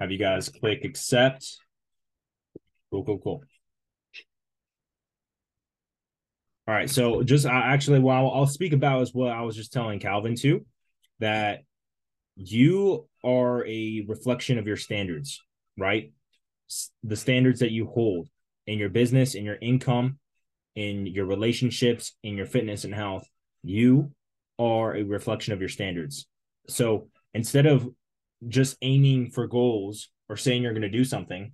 Have you guys click accept? Cool, cool, cool. All right. So just uh, actually, what I'll, speak about is what I was just telling Calvin too, that you are a reflection of your standards, right? S- The standards that you hold in your business, in your income, in your relationships, in your fitness and health. You are a reflection of your standards. So instead of just aiming for goals or saying you're going to do something,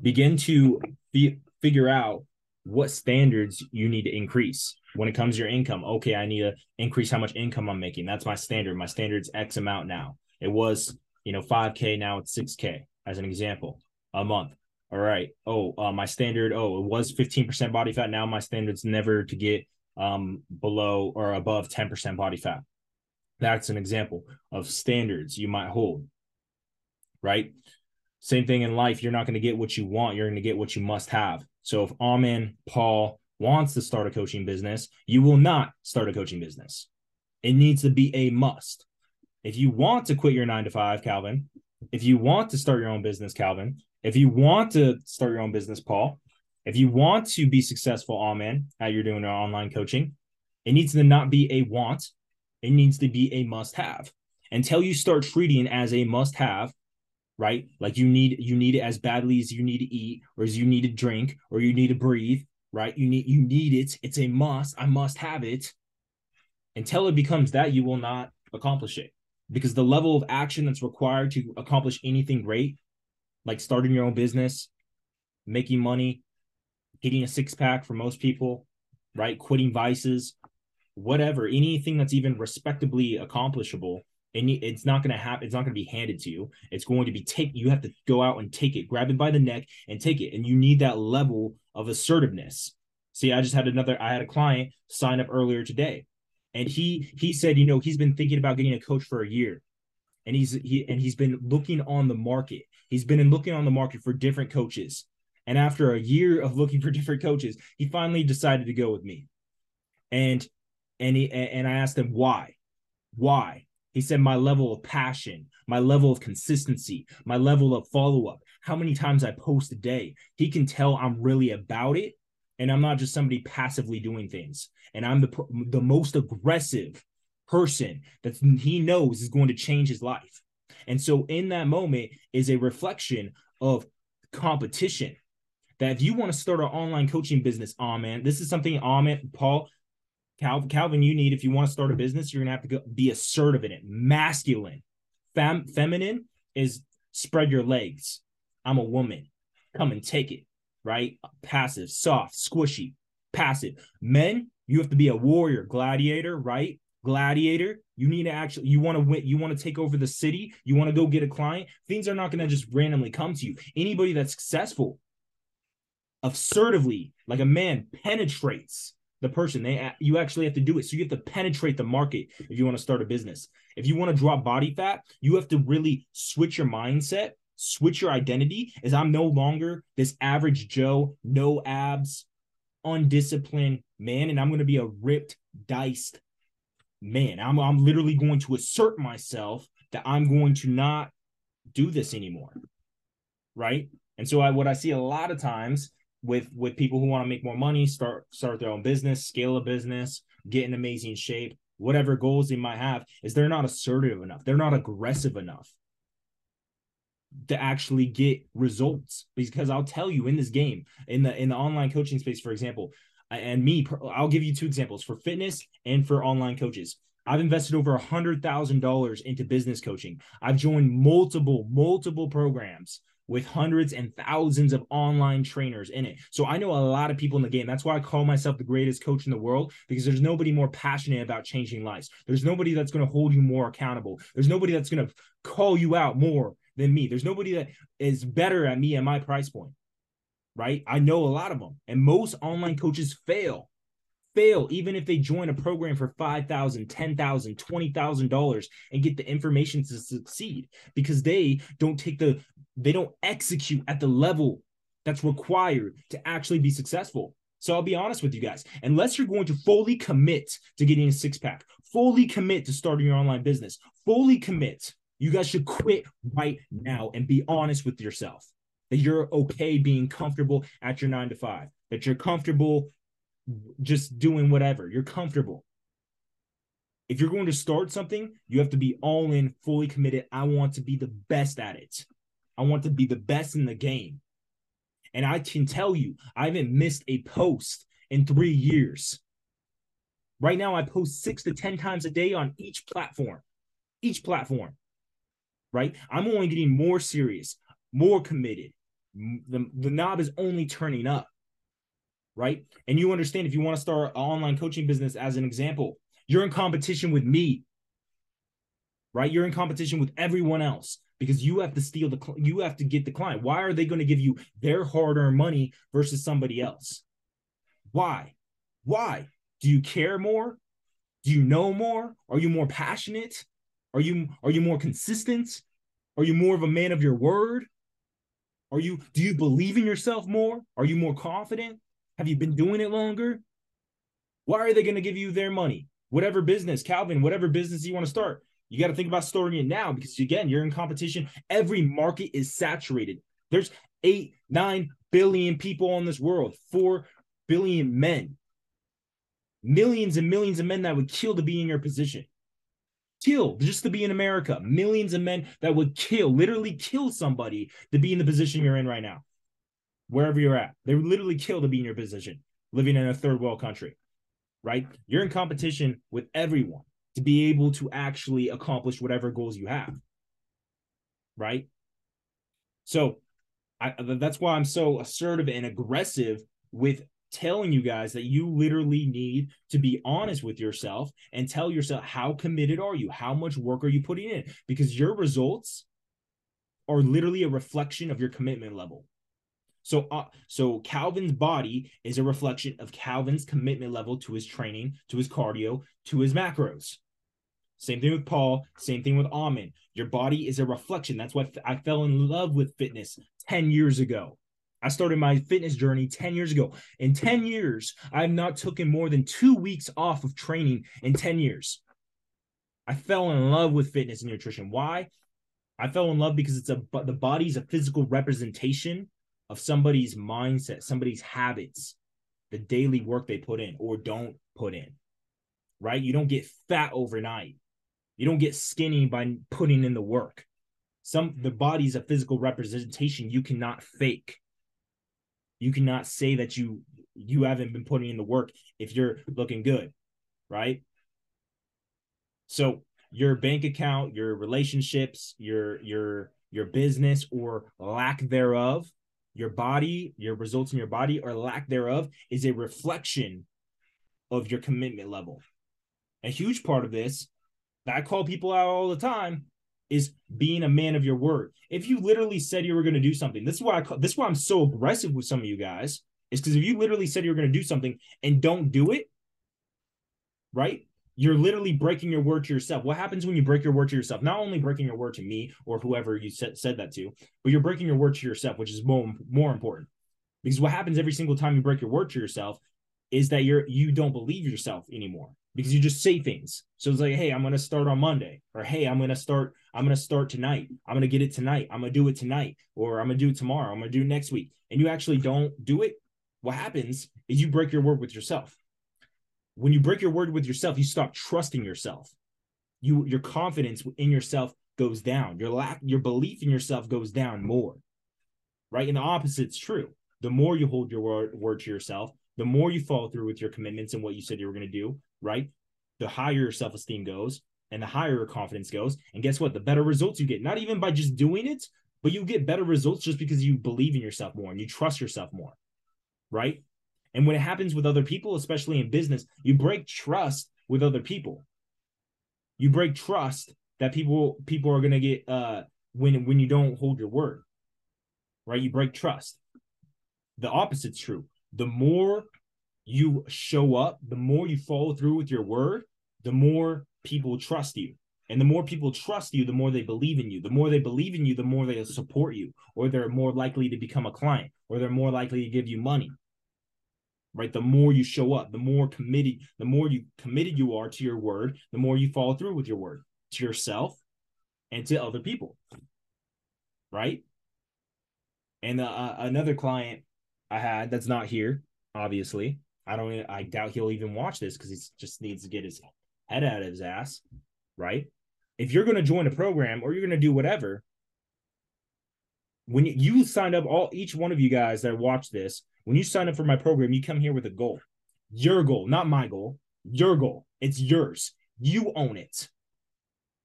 begin to fi- figure out what standards you need to increase when it comes to your income. Okay, I need to increase how much income I'm making. That's my standard. My standard's X amount now. It was, you know, 5K, now it's 6K, as an example, a month. All right. Oh, uh, my standard, oh, it was 15% body fat. Now my standard's never to get um below or above 10% body fat. That's an example of standards you might hold. Right. Same thing in life. You're not going to get what you want. You're going to get what you must have. So if Amen Paul wants to start a coaching business, you will not start a coaching business. It needs to be a must. If you want to quit your nine to five, Calvin, if you want to start your own business, Calvin, if you want to start your own business, Paul, if you want to be successful, Amen, how you're doing your online coaching, it needs to not be a want. It needs to be a must have. Until you start treating as a must have, right? Like you need you need it as badly as you need to eat, or as you need to drink, or you need to breathe, right? You need you need it. It's a must. I must have it. Until it becomes that, you will not accomplish it because the level of action that's required to accomplish anything great, like starting your own business, making money, getting a six pack for most people, right? Quitting vices, whatever, anything that's even respectably accomplishable and it's not going to happen. It's not going to be handed to you. It's going to be take. You have to go out and take it, grab it by the neck and take it. And you need that level of assertiveness. See, I just had another. I had a client sign up earlier today, and he he said, you know, he's been thinking about getting a coach for a year, and he's he and he's been looking on the market. He's been looking on the market for different coaches, and after a year of looking for different coaches, he finally decided to go with me. And and he and I asked him why, why he said, My level of passion, my level of consistency, my level of follow up, how many times I post a day. He can tell I'm really about it. And I'm not just somebody passively doing things. And I'm the, the most aggressive person that he knows is going to change his life. And so, in that moment, is a reflection of competition. That if you want to start an online coaching business, oh man, this is something, man, Paul, Calvin, Calvin, you need if you want to start a business, you're gonna have to go, be assertive in it. Masculine, Fem, feminine is spread your legs. I'm a woman. Come and take it. Right? Passive, soft, squishy, passive. Men, you have to be a warrior, gladiator. Right? Gladiator. You need to actually. You want to win. You want to take over the city. You want to go get a client. Things are not to just randomly come to you. Anybody that's successful, assertively, like a man, penetrates the person. They you actually have to do it. So you have to penetrate the market if you want to start a business. If you want to drop body fat you have to really switch your mindset switch your identity as i'm no longer this average joe no abs undisciplined man and i'm going to be a ripped diced man. I'm, I'm literally going to assert myself that i'm going to not do this anymore right? And so I, what i see a lot of times with with people who want to make more money, start start their own business, scale a business, get in amazing shape, whatever goals they might have, is they're not assertive enough. They're not aggressive enough to actually get results. Because I'll tell you in this game, in the in the online coaching space, for example, and me, I'll give you two examples for fitness and for online coaches. I've invested over a hundred thousand dollars into business coaching. I've joined multiple, multiple programs with hundreds and thousands of online trainers in it. So I know a lot of people in the game. That's why I call myself the greatest coach in the world because there's nobody more passionate about changing lives. There's nobody that's going to hold you more accountable. There's nobody that's going to call you out more than me. There's nobody that is better at me at my price point. Right? I know a lot of them. And most online coaches fail fail even if they join a program for $5,000, $10,000, $20,000 and get the information to succeed because they don't take the they don't execute at the level that's required to actually be successful. So I'll be honest with you guys, unless you're going to fully commit to getting a six pack, fully commit to starting your online business, fully commit You guys should quit right now and be honest with yourself that you're okay being comfortable at your nine to five, that you're comfortable just doing whatever. You're comfortable. If you're going to start something, you have to be all in, fully committed. I want to be the best at it. I want to be the best in the game. And I can tell you, I haven't missed a post in three years. Right now, I post six to 10 times a day on each platform, each platform. Right? I'm only getting more serious, more committed. The, the knob is only turning up. Right? And you understand if you want to start an online coaching business, as an example, you're in competition with me. Right? You're in competition with everyone else because you have to steal the you have to get the client. Why are they going to give you their hard-earned money versus somebody else? Why? Why? Do you care more? Do you know more? Are you more passionate? Are you are you more consistent? Are you more of a man of your word? Are you do you believe in yourself more? Are you more confident? Have you been doing it longer? Why are they going to give you their money? Whatever business, Calvin, whatever business you want to start, you got to think about starting it now because again, you're in competition. Every market is saturated. There's eight, nine billion people on this world, four billion men, millions and millions of men that would kill to be in your position. Kill just to be in America. Millions of men that would kill, literally kill somebody to be in the position you're in right now, wherever you're at. They would literally kill to be in your position, living in a third world country, right? You're in competition with everyone to be able to actually accomplish whatever goals you have. Right. So I, that's why I'm so assertive and aggressive with telling you guys that you literally need to be honest with yourself and tell yourself how committed are you? How much work are you putting in? Because your results are literally a reflection of your commitment level. So, uh, so Calvin's body is a reflection of Calvin's commitment level to his training, to his cardio, to his macros. Same thing with Paul. Same thing with Amin. Your body is a reflection. That's why I fell in love with fitness 10 years ago. I started my fitness journey 10 years ago. In 10 years, I have not taken more than two weeks off of training in 10 years. I fell in love with fitness and nutrition. Why? I fell in love because it's a the body's a physical representation of somebody's mindset, somebody's habits, the daily work they put in or don't put in. Right? You don't get fat overnight. You don't get skinny by putting in the work. Some the body's a physical representation you cannot fake. You cannot say that you you haven't been putting in the work if you're looking good, right? So your bank account, your relationships, your your your business or lack thereof, your body, your results in your body or lack thereof is a reflection of your commitment level. A huge part of this that I call people out all the time is being a man of your word. If you literally said you were going to do something, this is why I call, this is why I'm so aggressive with some of you guys. Is because if you literally said you were going to do something and don't do it, right? You're literally breaking your word to yourself. What happens when you break your word to yourself? Not only breaking your word to me or whoever you said, said that to, but you're breaking your word to yourself, which is more, more important. Because what happens every single time you break your word to yourself is that you're you don't believe yourself anymore because you just say things. So it's like, hey, I'm gonna start on Monday, or hey, I'm gonna start, I'm gonna start tonight. I'm gonna get it tonight. I'm gonna do it tonight, or I'm gonna do it tomorrow. I'm gonna do it next week. And you actually don't do it. What happens is you break your word with yourself. When you break your word with yourself, you stop trusting yourself. You your confidence in yourself goes down. Your lack, your belief in yourself goes down more. Right. And the opposite's true. The more you hold your word, word to yourself, the more you follow through with your commitments and what you said you were going to do, right? The higher your self esteem goes and the higher your confidence goes. And guess what? The better results you get, not even by just doing it, but you get better results just because you believe in yourself more and you trust yourself more, right? And when it happens with other people, especially in business, you break trust with other people. You break trust that people people are gonna get uh when when you don't hold your word, right? You break trust. The opposite's true the more you show up, the more you follow through with your word, the more people trust you. And the more people trust you, the more they believe in you. The more they believe in you, the more they support you, or they're more likely to become a client, or they're more likely to give you money. Right? The more you show up, the more committed, the more you committed you are to your word, the more you follow through with your word to yourself, and to other people. Right. And uh, another client I had that's not here, obviously. I don't. I doubt he'll even watch this because he just needs to get his head out of his ass, right? If you're going to join a program or you're going to do whatever, when you, you sign up, all each one of you guys that watch this, when you sign up for my program, you come here with a goal, your goal, not my goal, your goal. It's yours. You own it.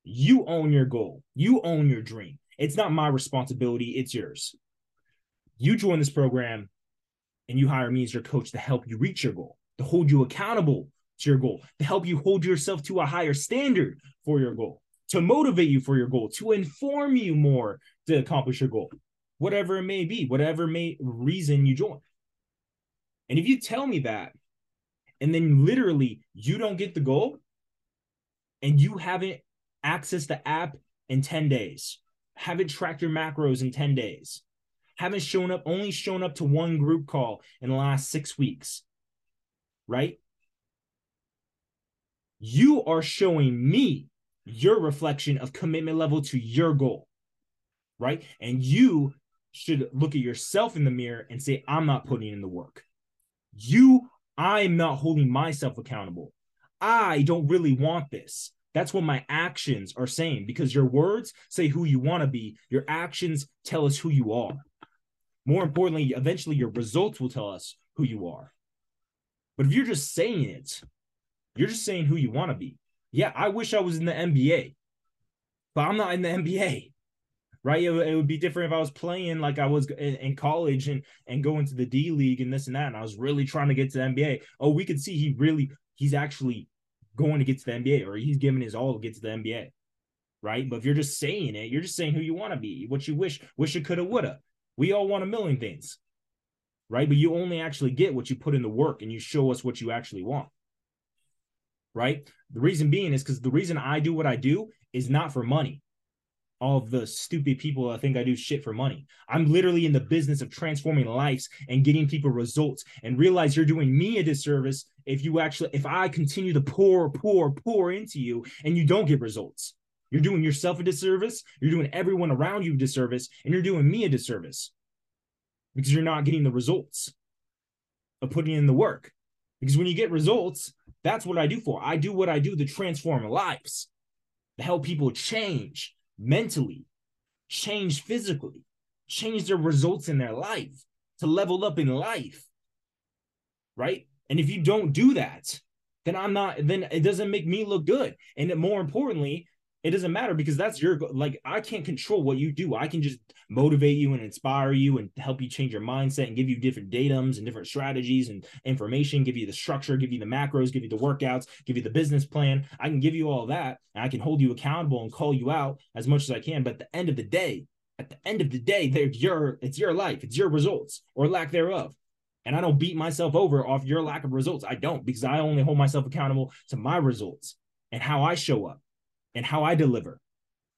You own your goal. You own your dream. It's not my responsibility. It's yours. You join this program and you hire me as your coach to help you reach your goal, to hold you accountable to your goal, to help you hold yourself to a higher standard for your goal, to motivate you for your goal, to inform you more to accomplish your goal, whatever it may be, whatever may reason you join. And if you tell me that, and then literally you don't get the goal, and you haven't accessed the app in 10 days, haven't tracked your macros in 10 days, haven't shown up, only shown up to one group call in the last six weeks, right? You are showing me your reflection of commitment level to your goal, right? And you should look at yourself in the mirror and say, I'm not putting in the work. You, I'm not holding myself accountable. I don't really want this. That's what my actions are saying because your words say who you want to be, your actions tell us who you are. More importantly, eventually your results will tell us who you are. But if you're just saying it, you're just saying who you want to be. Yeah, I wish I was in the NBA, but I'm not in the NBA. Right? It, it would be different if I was playing like I was in, in, college and and going to the D League and this and that. And I was really trying to get to the NBA. Oh, we could see he really he's actually going to get to the NBA or he's giving his all to get to the NBA. Right. But if you're just saying it, you're just saying who you want to be, what you wish, wish you coulda, woulda. We all want a million things, right? But you only actually get what you put in the work and you show us what you actually want, right? The reason being is because the reason I do what I do is not for money. All of the stupid people that think I do shit for money. I'm literally in the business of transforming lives and getting people results and realize you're doing me a disservice if you actually, if I continue to pour, pour, pour into you and you don't get results. You're doing yourself a disservice, you're doing everyone around you a disservice, and you're doing me a disservice because you're not getting the results of putting in the work. Because when you get results, that's what I do for. I do what I do to transform lives, to help people change mentally, change physically, change their results in their life, to level up in life. Right? And if you don't do that, then I'm not, then it doesn't make me look good. And more importantly, it doesn't matter because that's your like I can't control what you do. I can just motivate you and inspire you and help you change your mindset and give you different datums and different strategies and information, give you the structure, give you the macros, give you the workouts, give you the business plan. I can give you all that and I can hold you accountable and call you out as much as I can. But at the end of the day, at the end of the day, your it's your life, it's your results or lack thereof. And I don't beat myself over off your lack of results. I don't because I only hold myself accountable to my results and how I show up and how I deliver.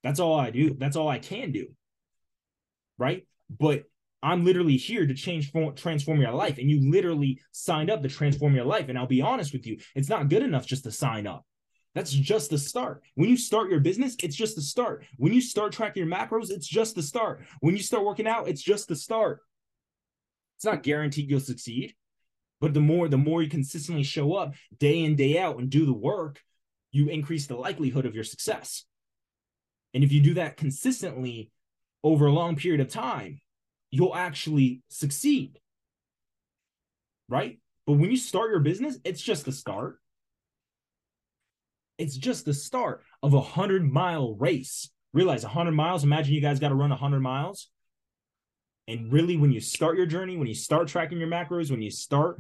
That's all I do. That's all I can do. Right. But I'm literally here to change, transform your life. And you literally signed up to transform your life. And I'll be honest with you, it's not good enough just to sign up. That's just the start. When you start your business, it's just the start. When you start tracking your macros, it's just the start. When you start working out, it's just the start. It's not guaranteed you'll succeed, but the more the more you consistently show up day in day out and do the work, you increase the likelihood of your success. And if you do that consistently over a long period of time, you'll actually succeed. Right? But when you start your business, it's just the start. It's just the start of a hundred mile race. Realize a hundred miles. Imagine you guys got to run a hundred miles. And really, when you start your journey, when you start tracking your macros, when you start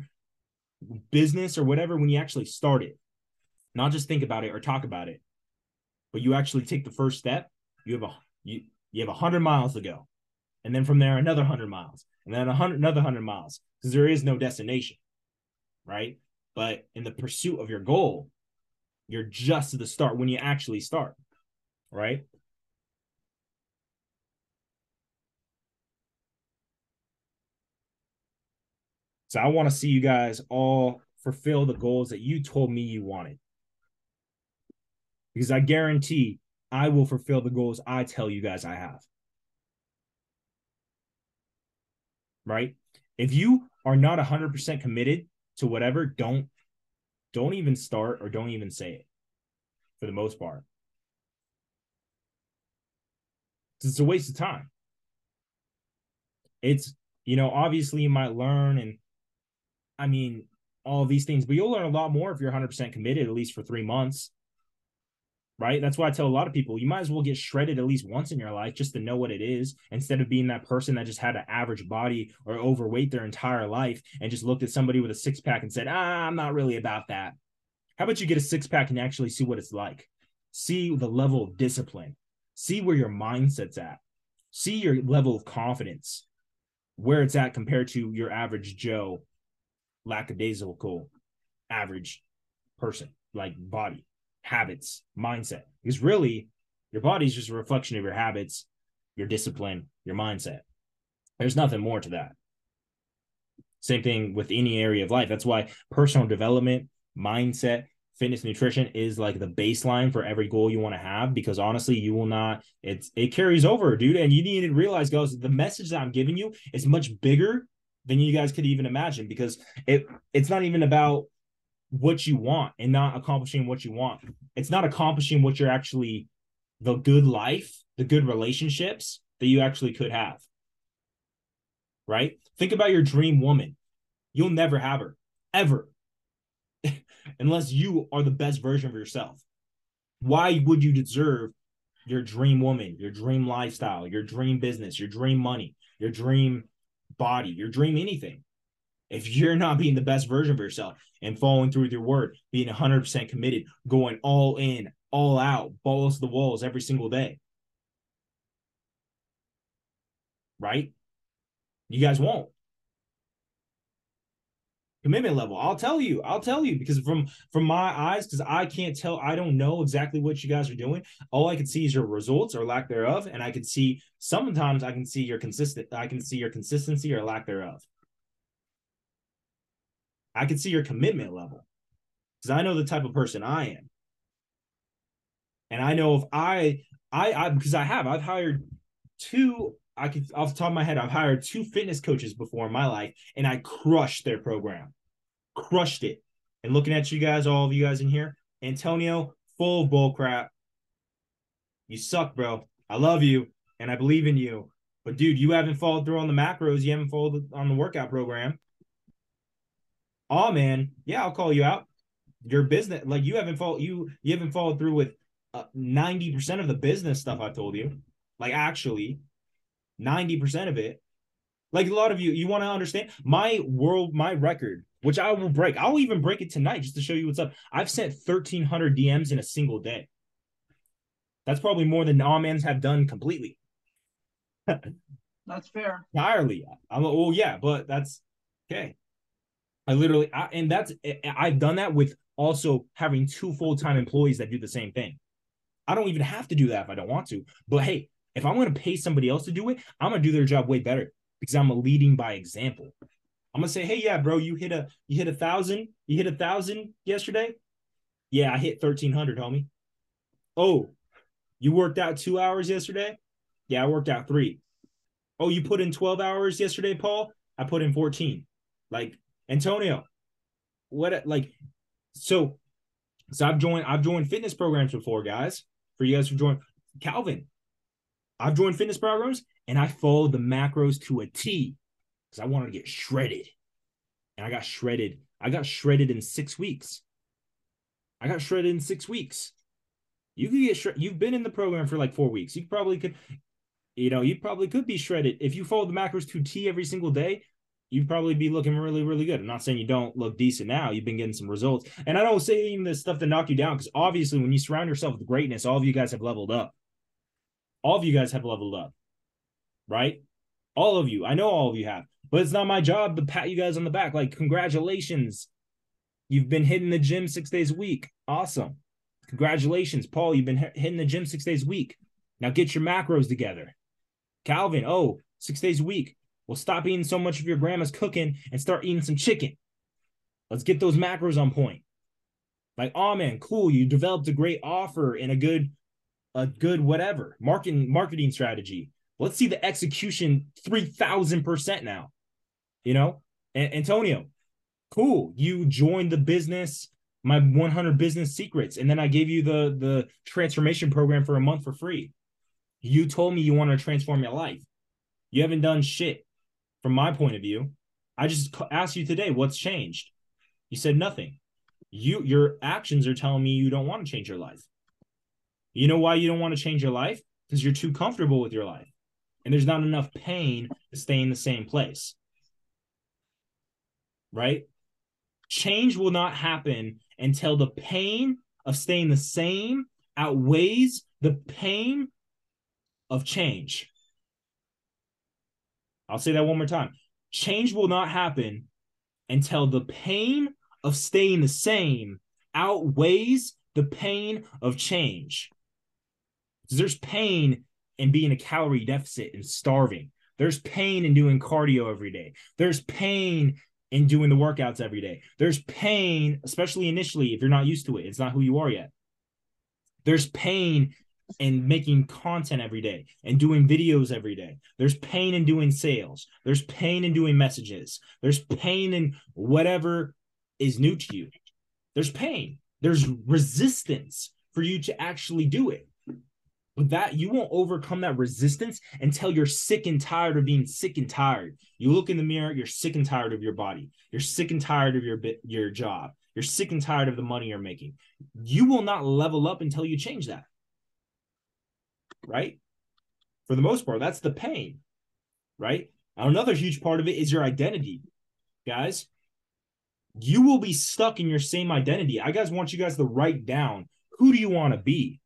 business or whatever, when you actually start it, not just think about it or talk about it, but you actually take the first step. You have a you you have a hundred miles to go, and then from there another hundred miles, and then a hundred another hundred miles because there is no destination, right? But in the pursuit of your goal, you're just at the start when you actually start, right? So I want to see you guys all fulfill the goals that you told me you wanted because I guarantee I will fulfill the goals I tell you guys I have. Right? If you are not 100% committed to whatever, don't don't even start or don't even say it for the most part. It's a waste of time. It's, you know, obviously you might learn and I mean, all these things, but you'll learn a lot more if you're 100% committed, at least for three months. Right. That's why I tell a lot of people you might as well get shredded at least once in your life just to know what it is instead of being that person that just had an average body or overweight their entire life and just looked at somebody with a six pack and said, ah, I'm not really about that. How about you get a six pack and actually see what it's like? See the level of discipline, see where your mindset's at, see your level of confidence, where it's at compared to your average Joe lackadaisical average person, like body, habits, mindset. Because really, your body is just a reflection of your habits, your discipline, your mindset. There's nothing more to that. Same thing with any area of life. That's why personal development, mindset, fitness nutrition is like the baseline for every goal you want to have because honestly you will not it's it carries over dude and you need to realize guys the message that i'm giving you is much bigger than you guys could even imagine because it it's not even about what you want and not accomplishing what you want. It's not accomplishing what you're actually the good life, the good relationships that you actually could have. Right? Think about your dream woman. You'll never have her ever unless you are the best version of yourself. Why would you deserve your dream woman, your dream lifestyle, your dream business, your dream money, your dream body, your dream, anything. If you're not being the best version of yourself and following through with your word, being 100% committed, going all in, all out, balls to the walls every single day, right? You guys won't. Commitment level. I'll tell you. I'll tell you because from from my eyes because i can't tell. I don't know exactly what you guys are doing. All i can see is your results or lack thereof and i can see sometimes i can see your consistent i can see your consistency or lack thereof i can see your commitment level because i know the type of person i am and i know if i i i because i have i've hired two I could off the top of my head, I've hired two fitness coaches before in my life, and I crushed their program, crushed it. And looking at you guys, all of you guys in here, Antonio, full bull crap. You suck, bro. I love you and I believe in you, but dude, you haven't followed through on the macros. You haven't followed on the workout program. Oh man, yeah, I'll call you out. Your business, like you haven't followed you you haven't followed through with uh, ninety uh, percent of the business stuff I told you. Like actually, 90% of it. Like a lot of you, you want to understand my world, my record, which I will break. I'll even break it tonight just to show you what's up. I've sent 1,300 DMs in a single day. That's probably more than all mans have done completely. that's fair. Entirely. I'm like, well, yeah, but that's okay. I literally, I, and that's, I've done that with also having two full time employees that do the same thing. I don't even have to do that if I don't want to. But hey, if I'm going to pay somebody else to do it, I'm going to do their job way better because I'm a leading by example. I'm gonna say, hey, yeah, bro, you hit a you hit a thousand, you hit a thousand yesterday. Yeah, I hit thirteen hundred, homie. Oh, you worked out two hours yesterday. Yeah, I worked out three. Oh, you put in twelve hours yesterday, Paul. I put in fourteen. Like Antonio, what like so so I've joined I've joined fitness programs before, guys. For you guys who joined Calvin, I've joined fitness programs and I followed the macros to a T because I wanted to get shredded. And I got shredded. I got shredded in six weeks. I got shredded in six weeks. You could get. You've been in the program for like four weeks. You probably could, you know, you probably could be shredded. If you follow the macros to T every single day, you'd probably be looking really, really good. I'm not saying you don't look decent now. You've been getting some results. And I don't say even the stuff to knock you down because obviously when you surround yourself with greatness, all of you guys have leveled up all of you guys have leveled up, right? All of you. I know all of you have, but it's not my job to pat you guys on the back. Like, congratulations. You've been hitting the gym six days a week. Awesome. Congratulations, Paul. You've been hitting the gym six days a week. Now get your macros together. Calvin, oh, six days a week. Well, stop eating so much of your grandma's cooking and start eating some chicken. Let's get those macros on point. Like, oh man, cool. You developed a great offer and a good a good whatever marketing marketing strategy. Let's see the execution 3000% now. You know, a- Antonio, cool. You joined the business, my 100 business secrets, and then I gave you the the transformation program for a month for free. You told me you want to transform your life. You haven't done shit from my point of view. I just asked you today, what's changed? You said nothing. You your actions are telling me you don't want to change your life. You know why you don't want to change your life? Because you're too comfortable with your life. And there's not enough pain to stay in the same place. Right? Change will not happen until the pain of staying the same outweighs the pain of change. I'll say that one more time. Change will not happen until the pain of staying the same outweighs the pain of change. There's pain in being a calorie deficit and starving. There's pain in doing cardio every day. There's pain in doing the workouts every day. There's pain, especially initially, if you're not used to it. It's not who you are yet. There's pain in making content every day and doing videos every day. There's pain in doing sales. There's pain in doing messages. There's pain in whatever is new to you. There's pain. There's resistance for you to actually do it. But that you won't overcome that resistance until you're sick and tired of being sick and tired. You look in the mirror, you're sick and tired of your body. You're sick and tired of your bit, your job. You're sick and tired of the money you're making. You will not level up until you change that right? For the most part, that's the pain, right? Another huge part of it is your identity, guys. You will be stuck in your same identity. I guys want you guys to write down who do you want to be?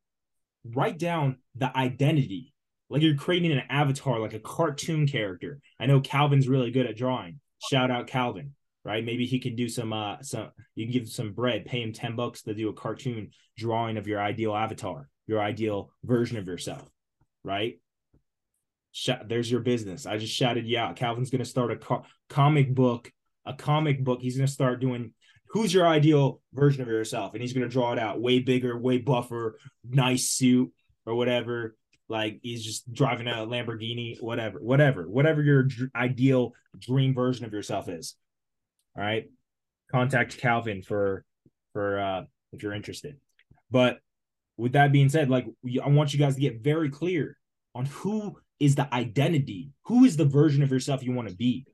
Write down the identity. Like you're creating an avatar, like a cartoon character. I know Calvin's really good at drawing. Shout out Calvin, right? Maybe he can do some uh some you can give him some bread, pay him 10 bucks to do a cartoon drawing of your ideal avatar your ideal version of yourself, right? Sh- there's your business. I just shouted you out. Calvin's going to start a co- comic book, a comic book. He's going to start doing who's your ideal version of yourself, and he's going to draw it out way bigger, way buffer, nice suit or whatever. Like he's just driving a Lamborghini, whatever, whatever, whatever your dr- ideal dream version of yourself is. All right, contact Calvin for for uh if you're interested. But with that being said, like I want you guys to get very clear on who is the identity, who is the version of yourself you want to be.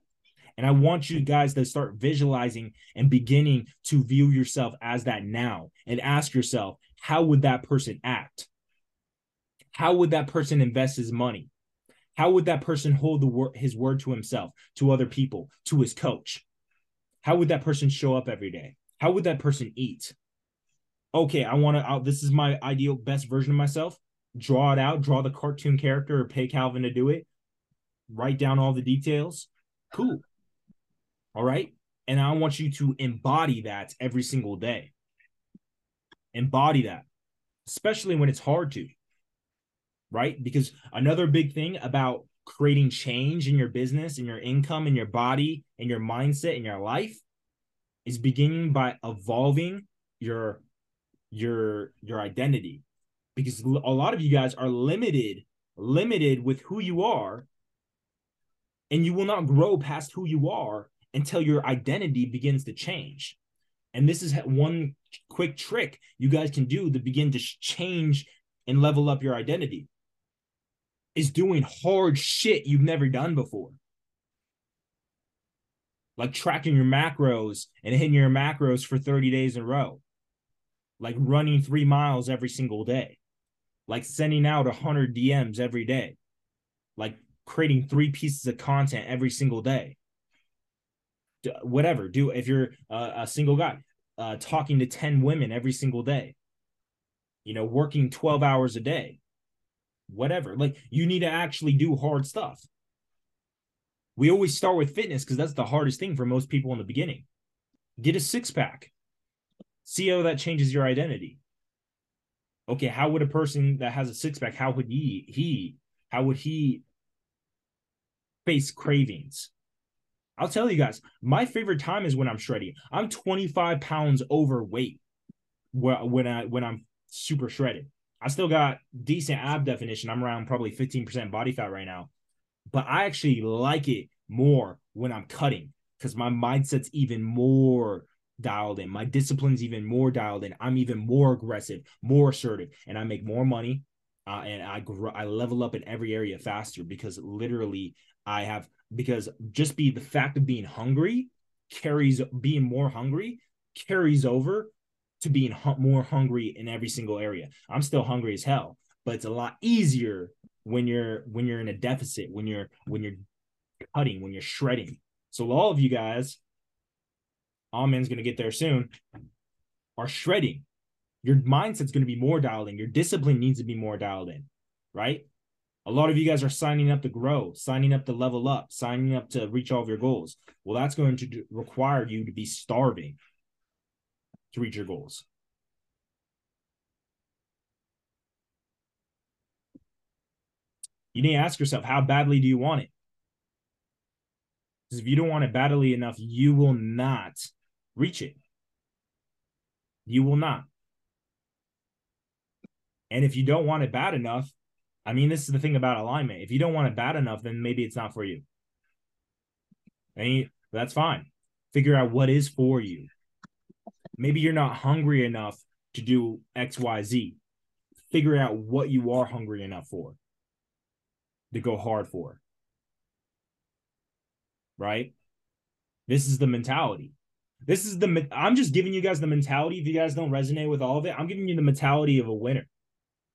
And I want you guys to start visualizing and beginning to view yourself as that now and ask yourself, how would that person act? How would that person invest his money? How would that person hold the wor- his word to himself, to other people, to his coach? How would that person show up every day? How would that person eat? Okay, I want to, this is my ideal best version of myself. Draw it out, draw the cartoon character or pay Calvin to do it. Write down all the details. Cool. All right. And I want you to embody that every single day. Embody that, especially when it's hard to. Right. Because another big thing about creating change in your business, in your income, in your body, in your mindset, in your life is beginning by evolving your your your identity. Because a lot of you guys are limited limited with who you are and you will not grow past who you are until your identity begins to change. And this is one quick trick you guys can do to begin to change and level up your identity is doing hard shit you've never done before. Like tracking your macros and hitting your macros for 30 days in a row like running three miles every single day, like sending out 100 DMs every day, like creating three pieces of content every single day. Whatever, do if you're a, a single guy, uh, talking to 10 women every single day, you know, working 12 hours a day, whatever. Like you need to actually do hard stuff. We always start with fitness because that's the hardest thing for most people in the beginning. Get a six pack See that changes your identity. Okay, how would a person that has a six pack, how would he he how would he face cravings? I'll tell you guys, my favorite time is when I'm shredding. I'm 25 pounds overweight when I when I'm super shredded. I still got decent ab definition. I'm around probably 15% body fat right now. But I actually like it more when I'm cutting because my mindset's even more dialed in. My discipline's even more dialed in. I'm even more aggressive, more assertive, and I make more money. Uh, and I grow, I level up in every area faster because literally I have because just be the fact of being hungry carries being more hungry carries over to being hu- more hungry in every single area. I'm still hungry as hell, but it's a lot easier when you're when you're in a deficit, when you're when you're cutting, when you're shredding. So all of you guys, Amen's gonna get there soon, are shredding. Your mindset's gonna be more dialed in. Your discipline needs to be more dialed in, right? A lot of you guys are signing up to grow, signing up to level up, signing up to reach all of your goals. Well, that's going to require you to be starving to reach your goals. You need to ask yourself, how badly do you want it? Because if you don't want it badly enough, you will not reach it. You will not. And if you don't want it bad enough, I mean, this is the thing about alignment. If you don't want it bad enough, then maybe it's not for you. And that's fine. Figure out what is for you. Maybe you're not hungry enough to do XYZ. Figure out what you are hungry enough for to go hard for. Right? This is the mentality. This is the I'm just giving you guys the mentality. If you guys don't resonate with all of it, I'm giving you the mentality of a winner.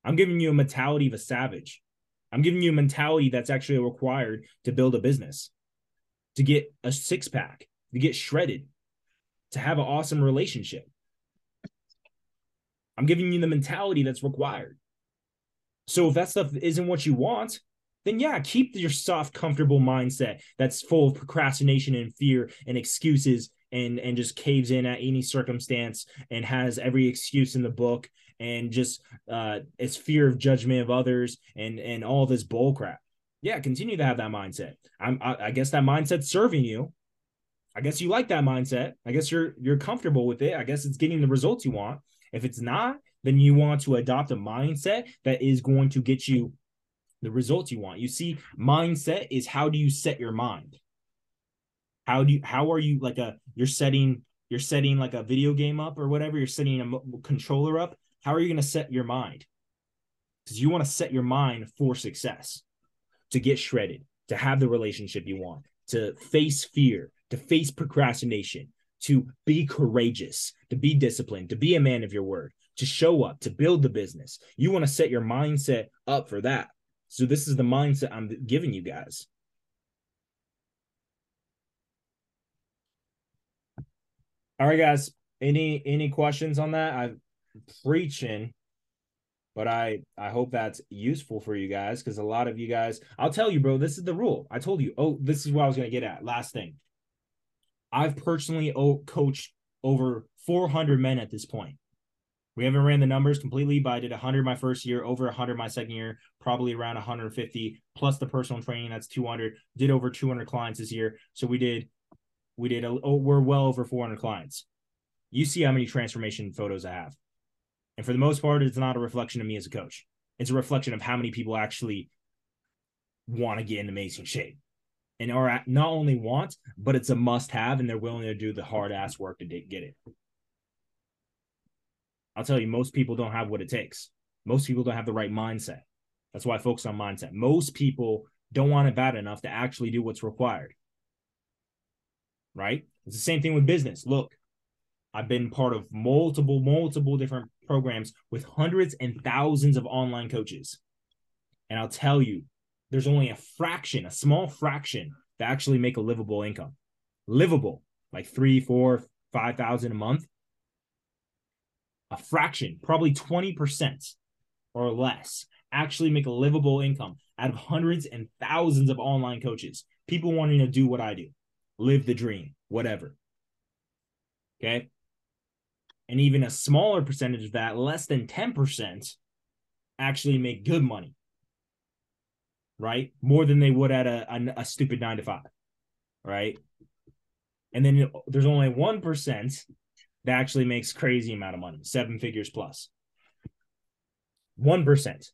I'm giving you a mentality of a savage. I'm giving you a mentality that's actually required to build a business, to get a six pack, to get shredded, to have an awesome relationship. I'm giving you the mentality that's required. So if that stuff isn't what you want, then yeah, keep your soft, comfortable mindset that's full of procrastination and fear and excuses and and just caves in at any circumstance and has every excuse in the book and just uh its fear of judgment of others and and all this bull crap. Yeah, continue to have that mindset. I'm I, I guess that mindset's serving you. I guess you like that mindset. I guess you're you're comfortable with it. I guess it's getting the results you want. If it's not, then you want to adopt a mindset that is going to get you the results you want. You see, mindset is how do you set your mind? How do you how are you like a you're setting you're setting like a video game up or whatever, you're setting a controller up. How are you going to set your mind? Because you want to set your mind for success, to get shredded, to have the relationship you want, to face fear, to face procrastination, to be courageous, to be disciplined, to be a man of your word, to show up, to build the business. You want to set your mindset up for that. So this is the mindset I'm giving you guys. All right, guys. Any any questions on that? I'm preaching, but I I hope that's useful for you guys because a lot of you guys. I'll tell you, bro. This is the rule. I told you. Oh, this is what I was gonna get at. Last thing. I've personally coached over 400 men at this point. We haven't ran the numbers completely, but I did 100 my first year, over 100 my second year, probably around 150 plus the personal training. That's 200. Did over 200 clients this year. So we did, we did, a, oh, we're well over 400 clients. You see how many transformation photos I have. And for the most part, it's not a reflection of me as a coach. It's a reflection of how many people actually want to get in amazing shape and are not only want, but it's a must have, and they're willing to do the hard ass work to get it. I'll tell you, most people don't have what it takes. Most people don't have the right mindset. That's why I focus on mindset. Most people don't want it bad enough to actually do what's required. Right? It's the same thing with business. Look, I've been part of multiple, multiple different programs with hundreds and thousands of online coaches. And I'll tell you, there's only a fraction, a small fraction that actually make a livable income. Livable, like three, four, five thousand a month a fraction, probably 20% or less, actually make a livable income out of hundreds and thousands of online coaches, people wanting to do what I do, live the dream, whatever. Okay. And even a smaller percentage of that, less than 10%, actually make good money, right? More than they would at a, a, a stupid nine to five, right? And then there's only 1% that actually makes crazy amount of money, seven figures plus. 1%.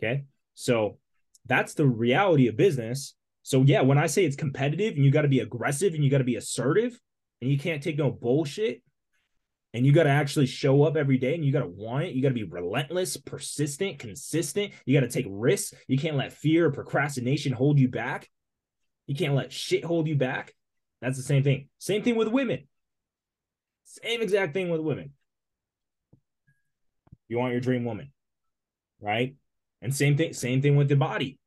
Okay. So that's the reality of business. So, yeah, when I say it's competitive and you got to be aggressive and you got to be assertive and you can't take no bullshit and you got to actually show up every day and you got to want it. You got to be relentless, persistent, consistent. You got to take risks. You can't let fear or procrastination hold you back. You can't let shit hold you back. That's the same thing. Same thing with women. Same exact thing with women. You want your dream woman, right? And same thing, same thing with the body.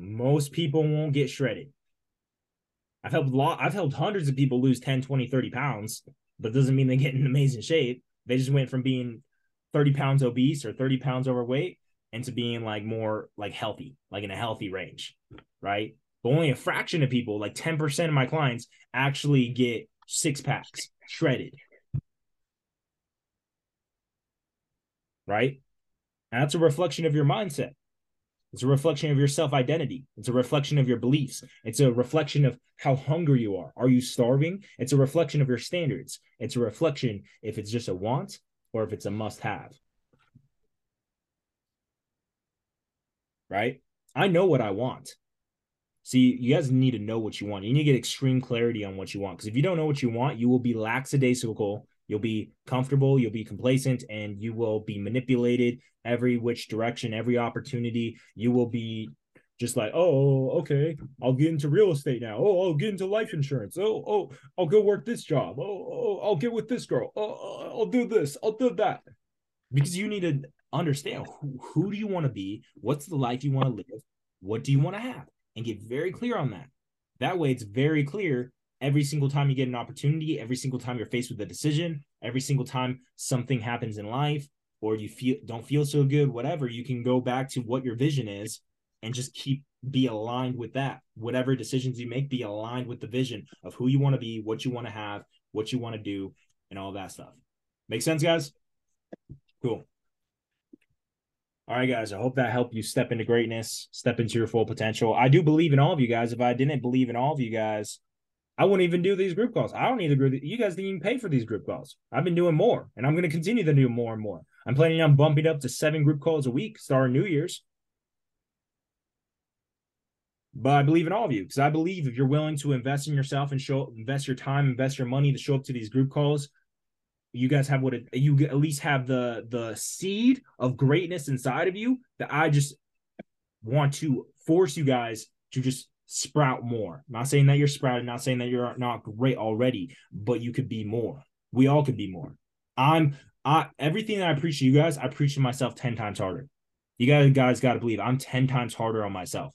Most people won't get shredded. I've helped lot, I've helped hundreds of people lose 10, 20, 30 pounds, but doesn't mean they get in amazing shape. They just went from being 30 pounds obese or 30 pounds overweight into being like more like healthy, like in a healthy range, right? But only a fraction of people, like 10% of my clients, actually get six packs shredded. Right? And that's a reflection of your mindset. It's a reflection of your self identity. It's a reflection of your beliefs. It's a reflection of how hungry you are. Are you starving? It's a reflection of your standards. It's a reflection if it's just a want or if it's a must have. Right? I know what I want. See, you guys need to know what you want. You need to get extreme clarity on what you want. Because if you don't know what you want, you will be lackadaisical. You'll be comfortable. You'll be complacent, and you will be manipulated every which direction, every opportunity. You will be just like, oh, okay, I'll get into real estate now. Oh, I'll get into life insurance. Oh, oh, I'll go work this job. Oh, oh I'll get with this girl. Oh, oh, I'll do this. I'll do that. Because you need to understand who, who do you want to be? What's the life you want to live? What do you want to have? and get very clear on that. That way, it's very clear every single time you get an opportunity, every single time you're faced with a decision, every single time something happens in life or you feel don't feel so good, whatever, you can go back to what your vision is and just keep be aligned with that. Whatever decisions you make, be aligned with the vision of who you want to be, what you want to have, what you want to do, and all that stuff. Make sense, guys? Cool. All right, guys. I hope that helped you step into greatness, step into your full potential. I do believe in all of you guys. If I didn't believe in all of you guys, I wouldn't even do these group calls. I don't need to agree. You guys didn't even pay for these group calls. I've been doing more, and I'm going to continue to do more and more. I'm planning on bumping up to seven group calls a week starting New Year's. But I believe in all of you because I believe if you're willing to invest in yourself and show invest your time, invest your money to show up to these group calls, you guys have what it, you at least have the the seed of greatness inside of you that I just want to force you guys to just sprout more. not saying that you're sprouting, not saying that you're not great already, but you could be more. We all could be more. I'm I everything that I preach to you guys, I preach to myself 10 times harder. You guys guys got to believe I'm 10 times harder on myself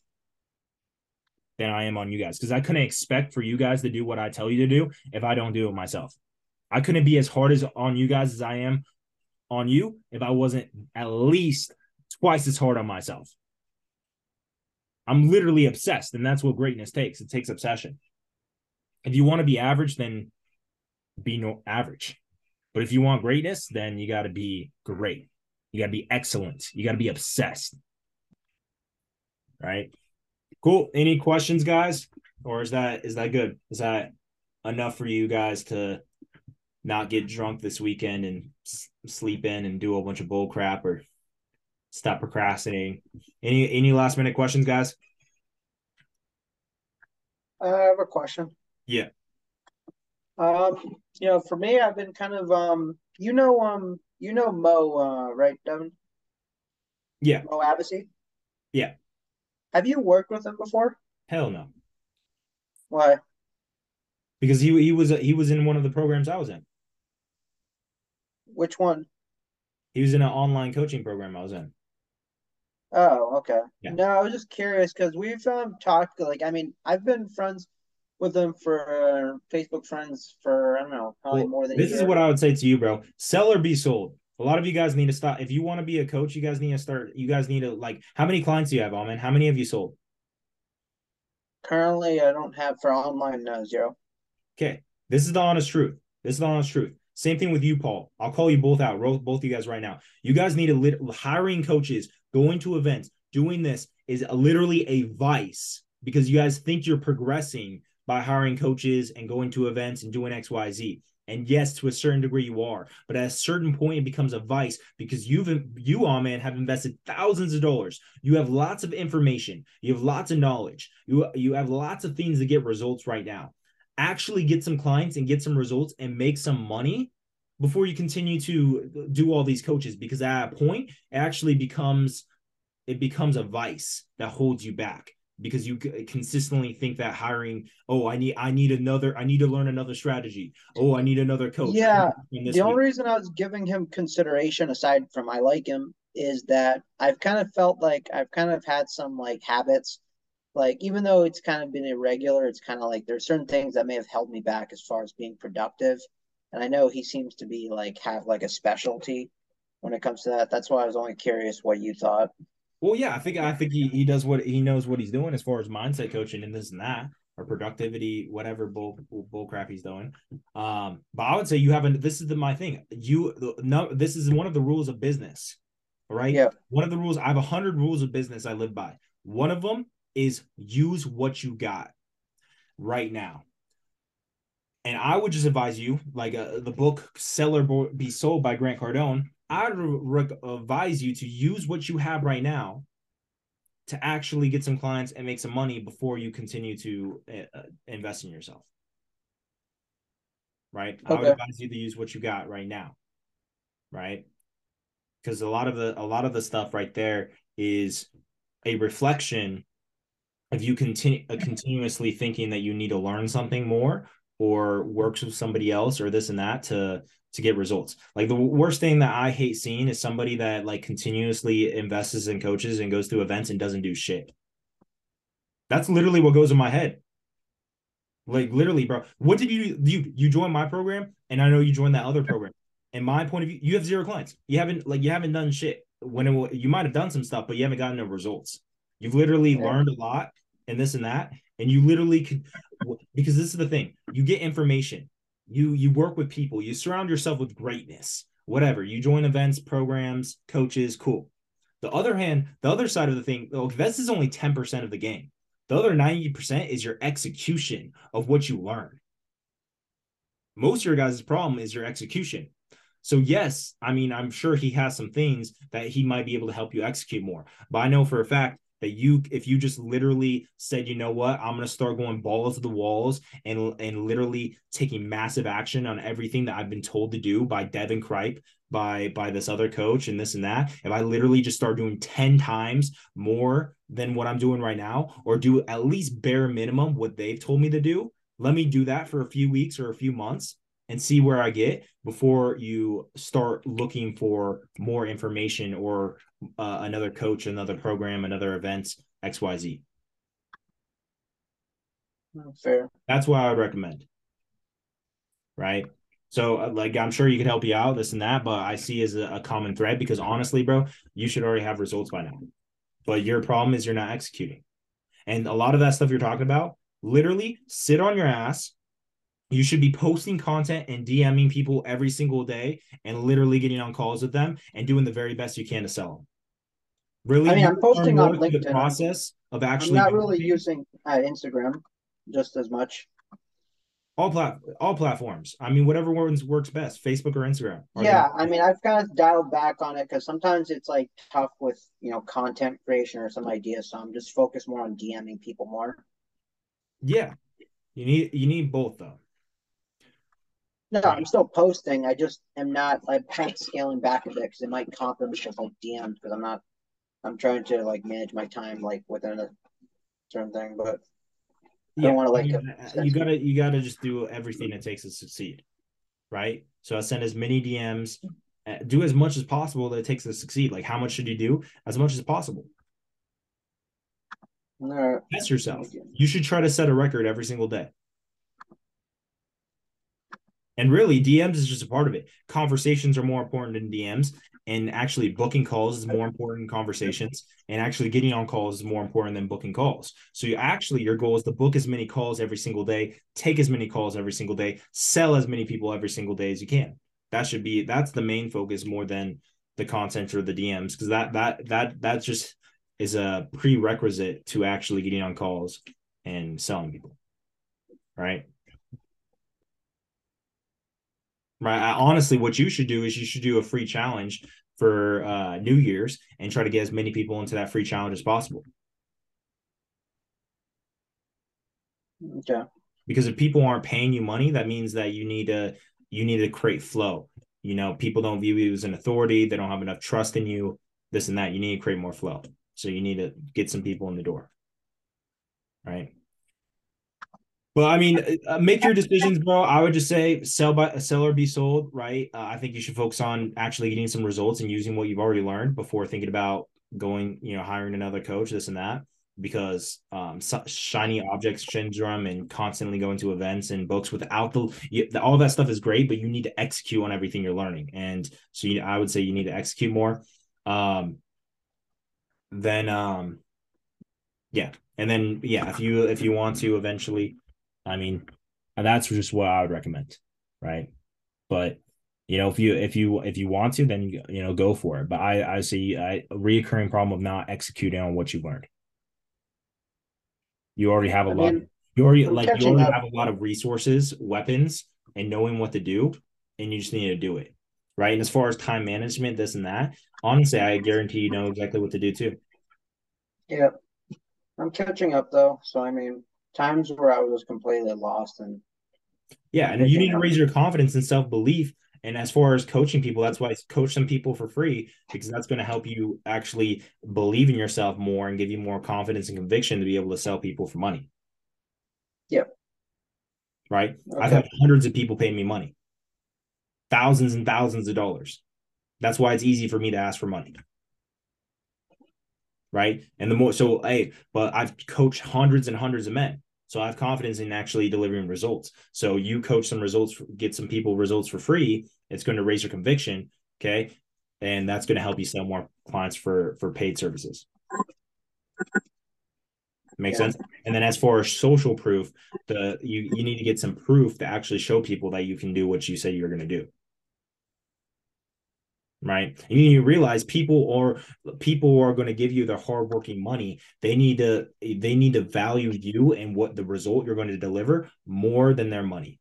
than I am on you guys because I couldn't expect for you guys to do what I tell you to do if I don't do it myself. I couldn't be as hard as on you guys as I am on you if I wasn't at least twice as hard on myself. I'm literally obsessed, and that's what greatness takes. It takes obsession. If you want to be average, then be no average. But if you want greatness, then you got to be great. You got to be excellent. You got to be obsessed. Right? Cool. Any questions, guys? Or is that is that good? Is that enough for you guys to not get drunk this weekend and sleep in and do a bunch of bull crap or stop procrastinating. Any any last minute questions, guys? I have a question. Yeah. Um, you know, for me, I've been kind of um, you know, um, you know Mo, uh, right, Deven? Yeah. Mo Abbasi. Yeah. Have you worked with him before? Hell no. Why? Because he he was he was in one of the programs I was in. Which one? He was in an online coaching program I was in. Oh, okay. Yeah. No, I was just curious because we've um, talked. Like, I mean, I've been friends with them for uh, Facebook friends for I don't know, probably Well, more than. this is what I would say to you, bro. Sell or be sold. A lot of you guys need to stop. If you want to be a coach, you guys need to start. You guys need to like. How many clients do you have, Alman? How many have you sold? Currently, I don't have for online no zero. Okay, this is the honest truth. This is the honest truth. Same thing with you, Paul. I'll call you both out, both both you guys right now. You guys need to lit- hiring coaches, going to events, doing this is literally a vice because you guys think you're progressing by hiring coaches and going to events and doing X, Y, Z. And yes, to a certain degree you are, but at a certain point it becomes a vice because you've you all man have invested thousands of dollars. You have lots of information, you have lots of knowledge, you you have lots of things to get results right now. Actually get some clients and get some results and make some money before you continue to do all these coaches because at a point it actually becomes it becomes a vice that holds you back because you consistently think that hiring oh i need i need another i need to learn another strategy. Oh i need another coach. Yeah. The week. only reason i was giving him consideration aside from i like him is that i've kind of felt like i've kind of had some like habits. Like even though it's kind of been irregular it's kind of like there's certain things that may have held me back as far as being productive and i know he seems to be like have like a specialty when it comes to that that's why i was only curious what you thought well, yeah, I think I think he, he does what he knows what he's doing as far as mindset coaching and this and that or productivity, whatever bull bull crap he's doing. Um, but I would say you haven't. This is the, my thing. You no, this is one of the rules of business. Right. Yeah. One of the rules. I have a hundred rules of business I live by. One of them is use what you got right now. And I would just advise you, like uh, the book "Sell or Be Sold" by Grant Cardone. I would advise you to use what you have right now to actually get some clients and make some money before you continue to uh, invest in yourself. Right? Okay. I would advise you to use what you got right now. Right? Because a lot of the a lot of the stuff right there is a reflection of you continue uh, continuously thinking that you need to learn something more or works with somebody else or this and that to to get results. Like the worst thing that I hate seeing is somebody that like continuously invests in coaches and goes to events and doesn't do shit. That's literally what goes in my head. Like literally, bro. What did you you you joined my program and I know you joined that other program. In my point of view, you have zero clients. You haven't like you haven't done shit. When it, you might have done some stuff, but you haven't gotten no results. You've literally yeah. learned a lot and this and that, and you literally could because this is the thing. You get information. You you work with people. You surround yourself with greatness. Whatever. You join events programs coaches. Cool. The other hand the other side of the thing okay this is only 10% of the game. The other 90% is your execution of what you learn. Most of your guys' problem is your execution. So yes i mean i'm sure he has some things that he might be able to help you execute more. But i know for a fact that you if you just literally said you know what? I'm going to start going balls to the walls and and literally taking massive action on everything that i've been told to do by Deven Cripe by by this other coach and this and that. If i literally just start doing 10 times more than what i'm doing right now or do at least bare minimum what they've told me to do let me do that for a few weeks or a few months and see where I get before you start looking for more information or uh, another coach, another program, another events, XYZ. Fair. That's what I would recommend. Right. So, uh, like, I'm sure you could help you out, this and that, but I see as a, a common thread because honestly, bro, you should already have results by now. But your problem is you're not executing. And a lot of that stuff you're talking about, literally sit on your ass, you should be posting content and DMing people every single day and literally getting on calls with them and doing the very best you can to sell them. Really, I mean, I'm posting on LinkedIn. The process of actually, I'm not really using uh, Instagram just as much. All plat all platforms. I mean, whatever ones works best, Facebook or Instagram. Yeah, I mean, I've kind of dialed back on it because sometimes it's like tough with you know content creation or some ideas. So I'm just focused more on DMing people more. Yeah, you need you need both though. No, I'm still posting. I just am not like scaling back a bit because it might comp them just like DMs because I'm not. I'm trying to like manage my time like within a certain thing, but I don't want to like. You, you gotta you gotta just do everything it takes to succeed, right? So I send as many DMs, uh, do as much as possible that it takes to succeed. Like how much should you do? As much as possible. Right. Test yourself. You should try to set a record every single day. And really, DMs is just a part of it. Conversations are more important than DMs, and actually booking calls is more important than conversations, and actually getting on calls is more important than booking calls. So you actually your goal is to book as many calls every single day, take as many calls every single day, sell as many people every single day as you can. That should be that's the main focus more than the content or the DMs because that that that that just is a prerequisite to actually getting on calls and selling people. Right. Right. I, honestly, what you should do is you should do a free challenge for uh, New Year's and try to get as many people into that free challenge as possible. Okay. Because if people aren't paying you money, that means that you need to you need to create flow. You know, people don't view you as an authority. They don't have enough trust in you. This and that. You need to create more flow. So you need to get some people in the door. Right. Well, I mean, uh, make your decisions, bro. I would just say sell by sell or be sold, right? Uh, I think you should focus on actually getting some results and using what you've already learned before thinking about going, you know, hiring another coach, this and that. Because um, shiny objects syndrome and constantly going to events and books without the you, all that stuff is great, but you need to execute on everything you're learning. And so, you, I would say you need to execute more. Um, then, um, yeah, and then yeah, if you if you want to eventually I mean, that's just what I would recommend, right? But you know, if you if you if you want to, then you, know go for it. But I I see a reoccurring problem of not executing on what you learned. You already have a I lot. Mean, you already I'm like you already up. have a lot of resources, weapons, and knowing what to do, and you just need to do it, right? And as far as time management, this and that, honestly, I guarantee you know exactly what to do too. Yeah, I'm catching up though. So I mean, times where I was completely lost and yeah, and you need to raise your confidence and self belief. And as far as coaching people, that's why I coach some people for free because that's going to help you actually believe in yourself more and give you more confidence and conviction to be able to sell people for money. Yep. Right. Okay. I've had hundreds of people pay me money, thousands and thousands of dollars. That's why it's easy for me to ask for money right? And the more so, hey, but I've coached hundreds and hundreds of men. So I have confidence in actually delivering results. So you coach some results, get some people results for free. It's going to raise your conviction. Okay. And that's going to help you sell more clients for for paid services. Makes yeah. sense. And then as for social proof, the you you need to get some proof to actually show people that you can do what you say you're going to do right? And you realize people are people are going to give you their hardworking money. They need to they need to value you and what the result you're going to deliver more than their money.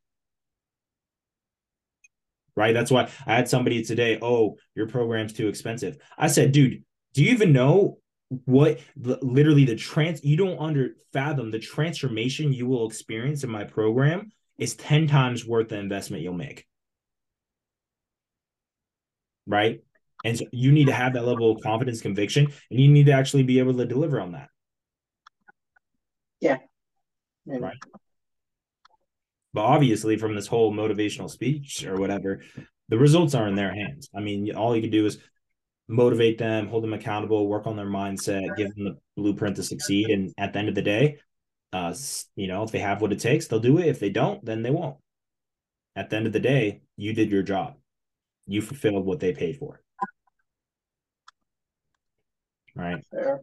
Right? That's why i had somebody today oh your program's too expensive. I said dude do you even know what literally the trans you don't under fathom the transformation you will experience in my program is 10 times worth the investment you'll make right? And so you need to have that level of confidence, conviction, and you need to actually be able to deliver on that. Yeah. Right. But obviously, from this whole motivational speech or whatever, the results are in their hands. I mean, all you can do is motivate them, hold them accountable, work on their mindset, give them the blueprint to succeed. And at the end of the day, uh, you know, if they have what it takes, they'll do it. If they don't, then they won't. At the end of the day, you did your job you fulfilled what they paid for. All right. Fair.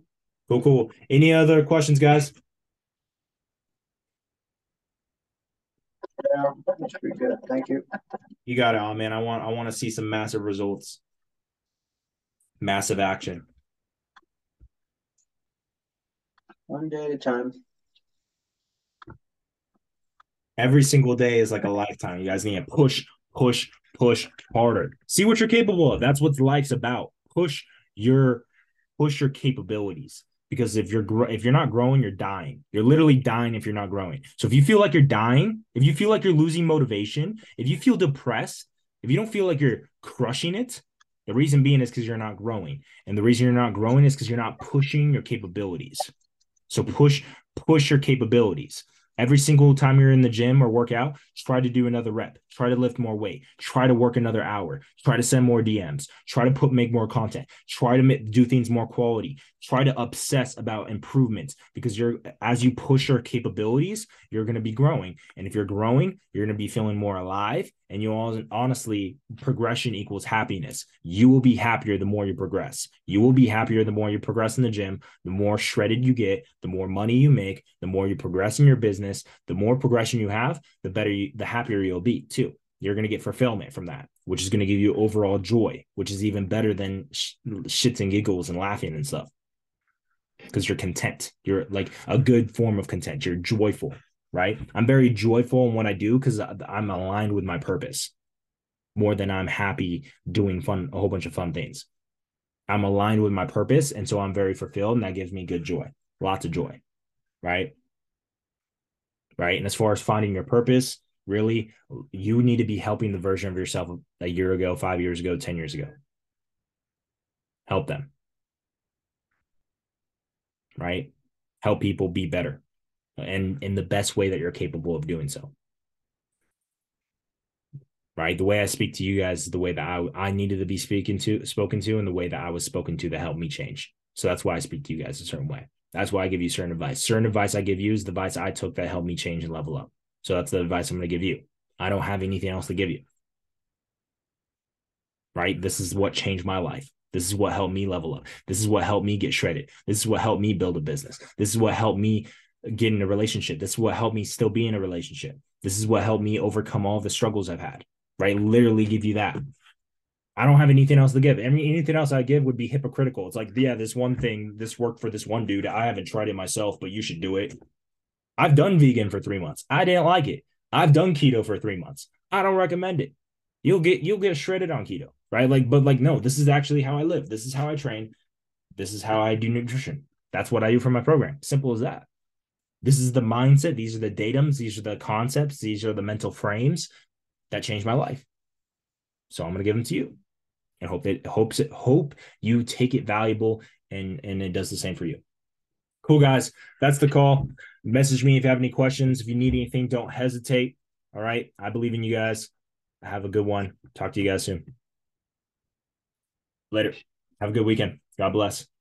Cool, cool. Any other questions, guys? Yeah, that's pretty good. Thank you. You got it on, man. I want I want to see some massive results. Massive action. One day at a time. Every single day is like a lifetime. You guys need to push, push, push harder. See what you're capable of. That's what life's about. Push your push your capabilities because if you're if you're not growing, you're dying. You're literally dying if you're not growing. So if you feel like you're dying, if you feel like you're losing motivation, if you feel depressed, if you don't feel like you're crushing it, the reason being is because you're not growing. And the reason you're not growing is because you're not pushing your capabilities. So push push your capabilities. Every single time you're in the gym or workout, try to do another rep, try to lift more weight, try to work another hour, try to send more DMs, try to put make more content, try to do things more quality, try to obsess about improvements because you're as you push your capabilities, you're going to be growing. And if you're growing, you're going to be feeling more alive and you all honestly progression equals happiness. You will be happier the more you progress. You will be happier the more you progress in the gym, the more shredded you get, the more money you make, the more you progress in your business, the more progression you have, the better you, the happier you'll be too. You're going to get fulfillment from that, which is going to give you overall joy, which is even better than sh- shits and giggles and laughing and stuff. Because you're content. You're like a good form of content. You're joyful right? I'm very joyful in what I do because I'm aligned with my purpose. more than I'm happy doing fun, a whole bunch of fun things. I'm aligned with my purpose. And so I'm very fulfilled and that gives me good joy, lots of joy. Right. Right. And as far as finding your purpose, really, you need to be helping the version of yourself a year ago, five years ago, 10 years ago. Help them. Right. Help people be better and in the best way that you're capable of doing so right? The way I speak to you guys is the way that I, I needed to be speaking to, spoken to, and the way that I was spoken to that helped me change. So that's why I speak to you guys a certain way. That's why I give you certain advice. Certain advice I give you is the advice I took that helped me change and level up. So that's the advice I'm going to give you. I don't have anything else to give you. Right? This is what changed my life. This is what helped me level up. This is what helped me get shredded. This is what helped me build a business. This is what helped me get in a relationship. This is what helped me still be in a relationship. This is what helped me overcome all the struggles I've had right? Literally give you that. I don't have anything else to give. Any, anything else I give would be hypocritical. It's like, yeah, this one thing, this worked for this one dude. I haven't tried it myself, but you should do it. I've done vegan for three months. I didn't like it. I've done keto for three months. I don't recommend it. You'll get you'll get shredded on keto, right? Like, but like, no, this is actually how I live. This is how I train. This is how I do nutrition. That's what I do for my program. Simple as that. This is the mindset. These are the datums. These are the concepts. These are the mental frames that changed my life. So I'm going to give them to you and hope it hopes it hope you take it valuable and and it does the same for you. Cool guys, that's the call. Message me if you have any questions. If you need anything, don't hesitate. All right, I believe in you guys. Have a good one. Talk to you guys soon. Later. Have a good weekend. God bless.